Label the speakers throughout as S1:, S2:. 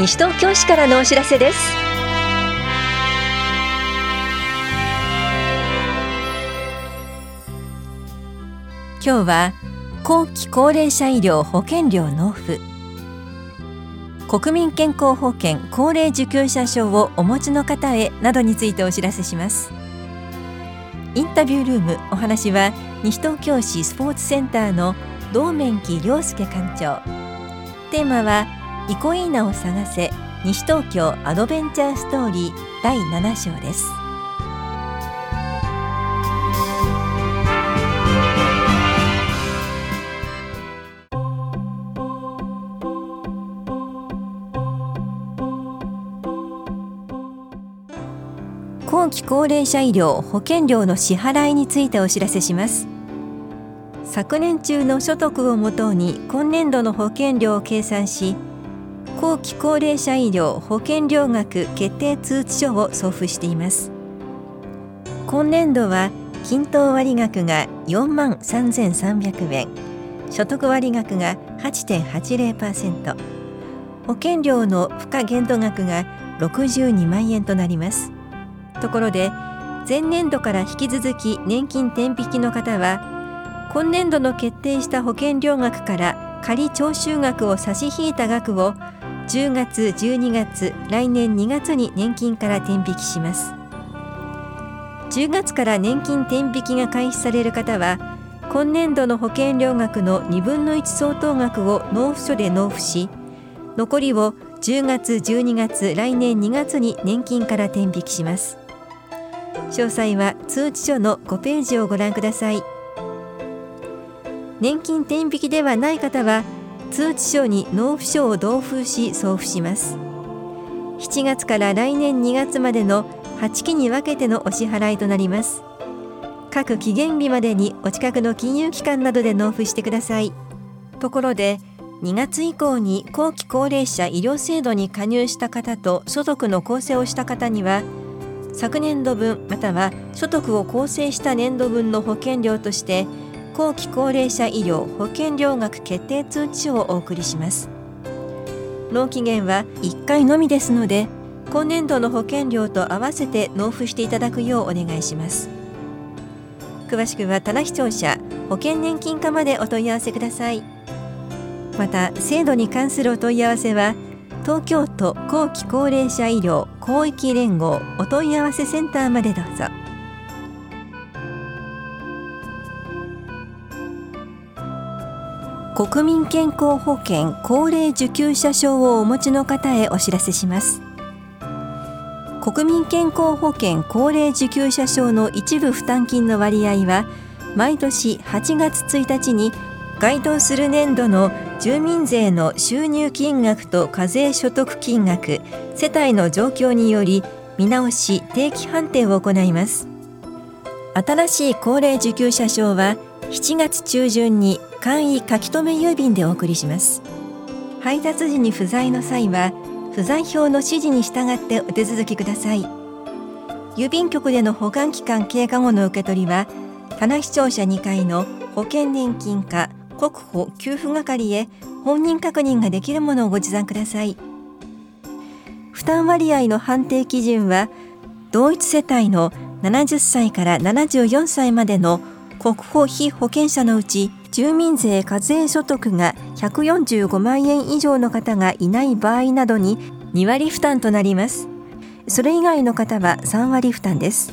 S1: 西東京市からのお知らせです。
S2: 今日は後期高齢者医療保険料納付。国民健康保険高齢受給者証をお持ちの方へなどについてお知らせします。インタビュールームお話は西東京市スポーツセンターの道面木亮介館長。テーマはイコイーナを探せ西東京アドベンチャーストーリー第7章です。後期高齢者医療保険料の支払いについてお知らせします。昨年中の所得をもとに今年度の保険料を計算し後期高齢者医療保険料額決定通知書を送付しています。今年度は均等割額が4万3300円。所得割額が8.80%保険料の付加限度額が62万円となります。ところで前年度から引き続き年金転引きの方は今年度の決定した保険料額から仮徴収額を差し引いた額を10月12月来年2月に年金から転引きします。10月から年金転引きが開始される方は今年度の保険料額の2分の1相当額を納付書で納付し残りを10月12月来年2月に年金から転引きします。詳細は通知書の5ページをご覧ください。年金転引きではない方は通知書に納付書を同封し送付します。7月から来年2月までの8期に分けてのお支払いとなります。各期限日までにお近くの金融機関などで納付してください。ところで2月以降に後期高齢者医療制度に加入した方と所得の構成をした方には昨年度分または所得を構成した年度分の保険料として後期高齢者医療保険料額決定通知書をお送りします。納期限は1回のみですので今年度の保険料と合わせて納付していただくようお願いします。詳しくは棚視聴者保険年金課までお問い合わせください。また制度に関するお問い合わせは東京都後期高齢者医療広域連合お問い合わせセンターまでどうぞ。国民健康保険高齢受給者証をお持ちの方へお知らせします。国民健康保険高齢受給者証の一部負担金の割合は毎年8月1日に該当する年度の住民税の収入金額と課税所得金額世帯の状況により見直し定期判定を行います。新しい高齢受給者証は7月中旬に簡易書留郵便でお送りします。配達時に不在の際は不在票の指示に従ってお手続きください。郵便局での保管期間経過後の受け取りは棚視聴者2階の保険年金課国保給付係へ本人確認ができるものをご持参ください。負担割合の判定基準は同一世帯の70歳から74歳までの国保非保険者のうち住民税課税所得が145万円以上の方がいない場合などに2割負担となります。それ以外の方は3割負担です。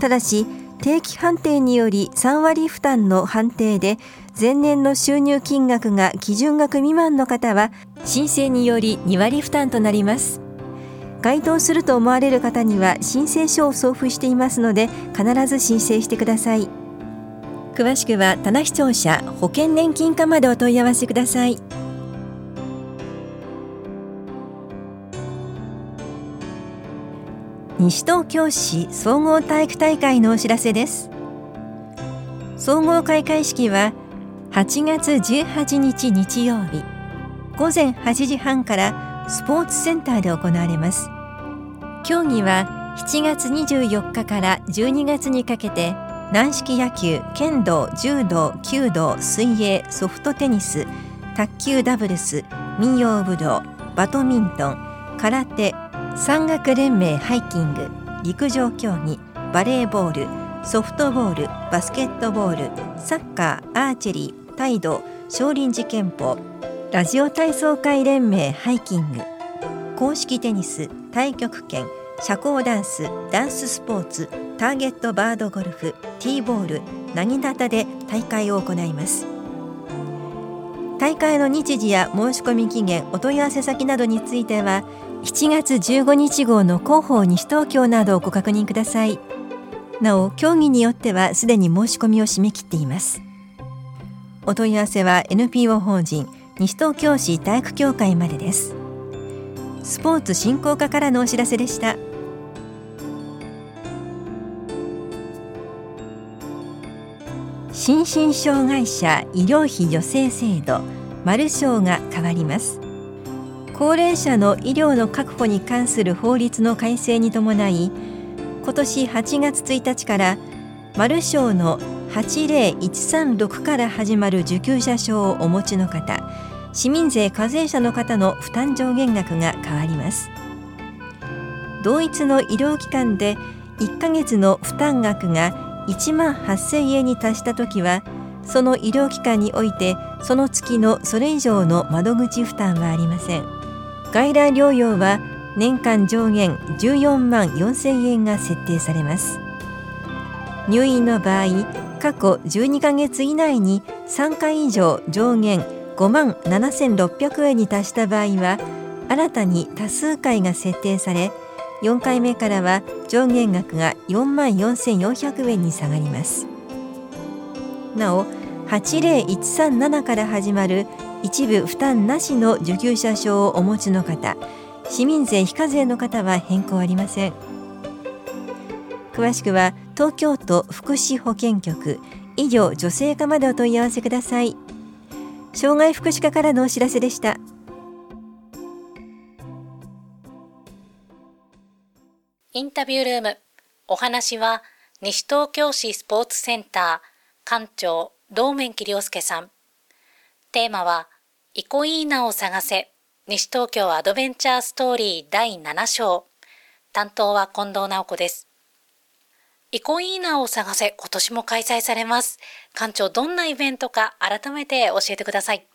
S2: ただし定期判定により3割負担の判定で前年の収入金額が基準額未満の方は申請により2割負担となります。該当すると思われる方には申請書を送付していますので必ず申請してください。詳しくは棚視聴者保険年金課までお問い合わせください。西東京市総合体育大会のお知らせです。総合開会式は8月18日日曜日午前8時半からスポーツセンターで行われます。競技は7月24日から12月にかけて軟式野球、剣道、柔道、弓道、水泳、ソフトテニス、卓球ダブルス、民謡武道、バドミントン空手山岳連盟ハイキング陸上競技バレーボールソフトボールバスケットボールサッカーアーチェリー態度少林寺拳法ラジオ体操会連盟ハイキング。公式テニス太極拳社交ダンスダンススポーツターゲットバードゴルフティーボールなぎなたで大会を行います。大会の日時や申し込み期限お問い合わせ先などについては7月15日号の広報西東京などをご確認ください。なお競技によってはすでに申し込みを締め切っています。お問い合わせは NPO 法人西東京市体育協会までです。スポーツ振興課からのお知らせでした。心身障害者医療費助成制度マル賞が変わります。高齢者の医療の確保に関する法律の改正に伴い今年8月1日からマル賞の80136から始まる受給者証をお持ちの方市民税課税者の方の負担上限額が変わります。同一の医療機関で1ヶ月の負担額が1万8000円に達したときはその医療機関においてその月のそれ以上の窓口負担はありません。外来療養は年間上限14万4000円が設定されます。入院の場合過去12ヶ月以内に3回以上上限5万7600円に達した場合は新たに多数回が設定され4回目からは上限額が4万4400円に下がります。なお80137から始まる一部負担なしの受給者証をお持ちの方市民税非課税の方は変更ありません。詳しくは東京都福祉保健局医療女性課までお問い合わせください。障害福祉課からのお知らせでした。
S3: インタビュールーム。お話は、西東京市スポーツセンター、館長、道面木亮介さん。テーマは、イコイーナを探せ、西東京アドベンチャーストーリー第7章。担当は近藤直子です。イコイーナを探せ、今年も開催されます。館長、どんなイベントか改めて教えてください。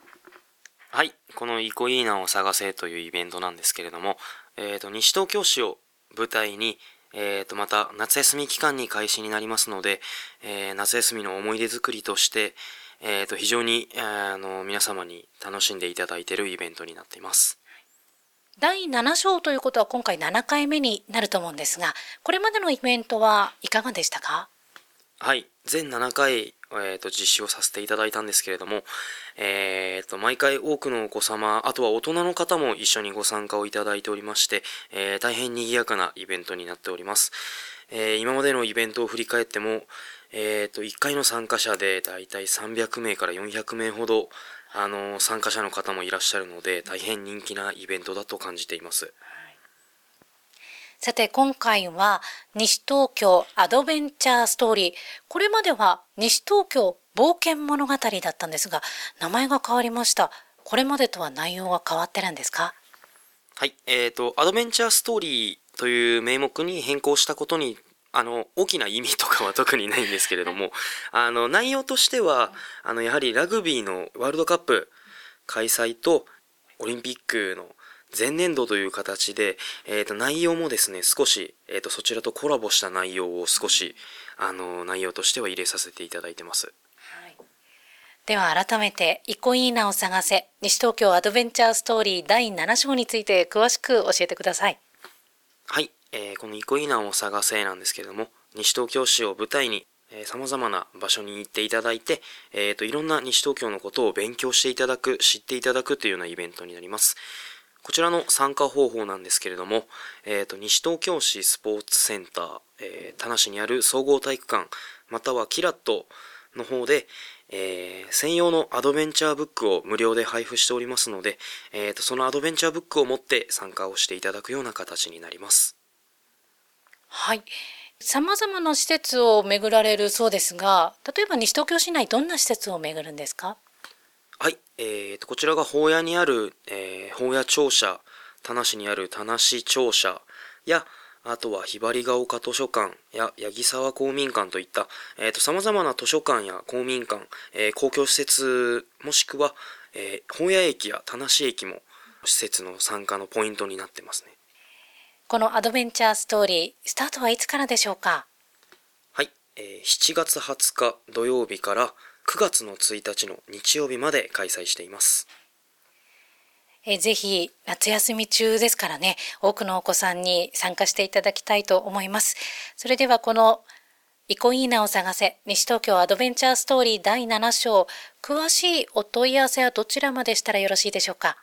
S4: はい、このイコイーナを探せというイベントなんですけれども、えっ、ー、と、西東京市を舞台に、えー、とまた夏休み期間に開始になりますので、えー、夏休みの思い出作りとして、えー、と非常に、あの皆様に楽しんでいただいているイベントになっています。
S3: 第7章ということは今回7回目になると思うんですが、これまでのイベントはいかがでしたか？
S4: はい、全7回、えーと、実施をさせていただいたんですけれども、えーと、毎回多くのお子様、あとは大人の方も一緒にご参加をいただいておりまして、えー、大変賑やかなイベントになっております。え、今までのイベントを振り返っても、えーと、1回の参加者でだいたい300名から400名ほど、あの参加者の方もいらっしゃるので、大変人気なイベントだと感じています。
S3: さて今回は西東京アドベンチャーストーリー。これまでは西東京冒険物語だったんですが、名前が変わりました。これまでとは内容が変わってるんですか？
S4: はい、えっ、ー、と、アドベンチャーストーリーという名目に変更したことにあの、大きな意味とかは特にないんですけれども、あの、内容としては、あの、やはりラグビーのワールドカップ開催と、オリンピックの前年度という形で、えー、と内容もですね、少し、えー、とそちらとコラボした内容を少し、あの内容としては入れさせていただいてます。はい、
S3: では改めて、イコイーナを探せ、西東京アドベンチャーストーリー第7章について詳しく教えてください。
S4: はい、えー、このイコイーナを探せなんですけれども、西東京市を舞台に、えー、様々な場所に行っていただいて、えーと、いろんな西東京のことを勉強していただく、知っていただくというようなイベントになります。こちらの参加方法なんですけれども、えーと、西東京市スポーツセンター、えー、田無にある総合体育館、またはキラットの方で、えー、専用のアドベンチャーブックを無料で配布しておりますので、えーと、そのアドベンチャーブックを持って参加をしていただくような形になります。
S3: はい。様々な施設を巡られるそうですが、例えば西東京市内どんな施設を巡るんですか？
S4: はい、えーと、こちらが法屋にある、えー、法屋庁舎田無にある田無庁舎やあとはひばりが丘図書館や八木沢公民館といった、えーと、様々な図書館や公民館、えー、公共施設、もしくは、えー、本屋駅や田無駅も施設の参加のポイントになってますね。
S3: このアドベンチャーストーリー、スタートはいつからでしょうか？
S4: はい、えー、7月20日土曜日から9月の1日の日曜日まで開催しています。
S3: えぜひ夏休み中ですからね、多くのお子さんに参加していただきたいと思います。それではこのイコイーナを探せ西東京アドベンチャーストーリー第7章詳しいお問い合わせはどちらまでしたらよろしいでしょうか？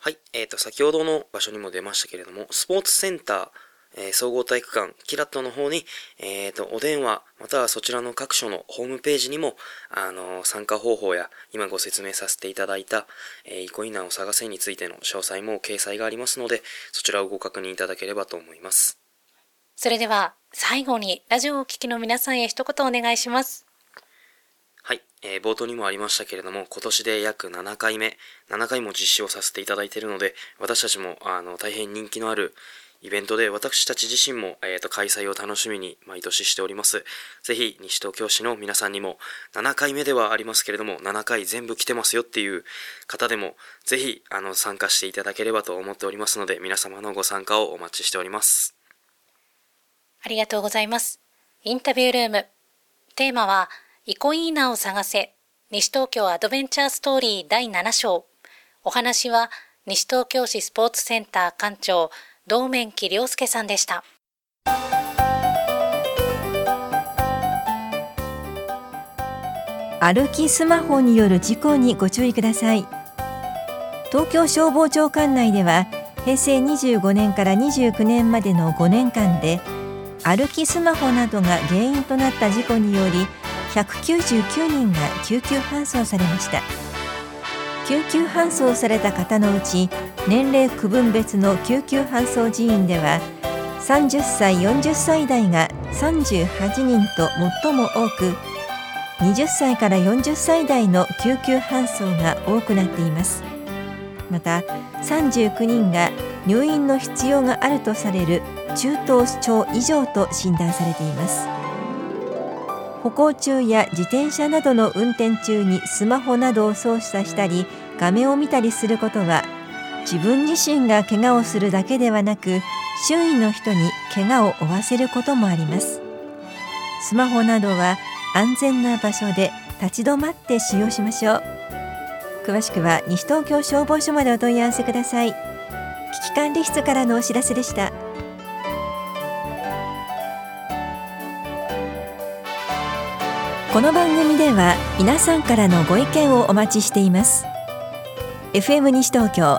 S4: はい、えーと、先ほどの場所にも出ましたけれどもスポーツセンターえー、総合体育館キラットの方に、えーと、お電話またはそちらの各所のホームページにも、あのー、参加方法や今ご説明させていただいた、えー、イコイナーを探せについての詳細も掲載がありますのでそちらをご確認いただければと思います。
S3: それでは最後にラジオをお聞きの皆さんへ一言お願いします。
S4: はい、えー、冒頭にもありましたけれども今年で約7回目7回も実施をさせていただいているので私たちもあの大変人気のあるイベントで私たち自身も、えーと、開催を楽しみに毎年しております。ぜひ西東京市の皆さんにも7回目ではありますけれども7回全部来てますよっていう方でもぜひあの参加していただければと思っておりますので皆様のご参加をお待ちしております。
S3: ありがとうございます。インタビュールーム。テーマはイコイーナを探せ西東京アドベンチャーストーリー第7章。お話は西東京市スポーツセンター館長道面木亮介さんでした。
S2: 歩きスマホによる事故にご注意ください。東京消防庁管内では平成25年から29年までの5年間で歩きスマホなどが原因となった事故により199人が救急搬送されました。救急搬送された方のうち年齢区分別の救急搬送人員では30歳40歳代が38人と最も多く20歳から40歳代の救急搬送が多くなっています。また39人が入院の必要があるとされる中等症以上と診断されています。歩行中や自転車などの運転中にスマホなどを操作したり画面を見たりすることは自分自身が怪我をするだけではなく周囲の人に怪我を負わせることもあります。スマホなどは安全な場所で立ち止まって使用しましょう。詳しくは西東京消防署までお問い合わせください。危機管理室からのお知らせでした。この番組では皆さんからのご意見をお待ちしています。FM 西東京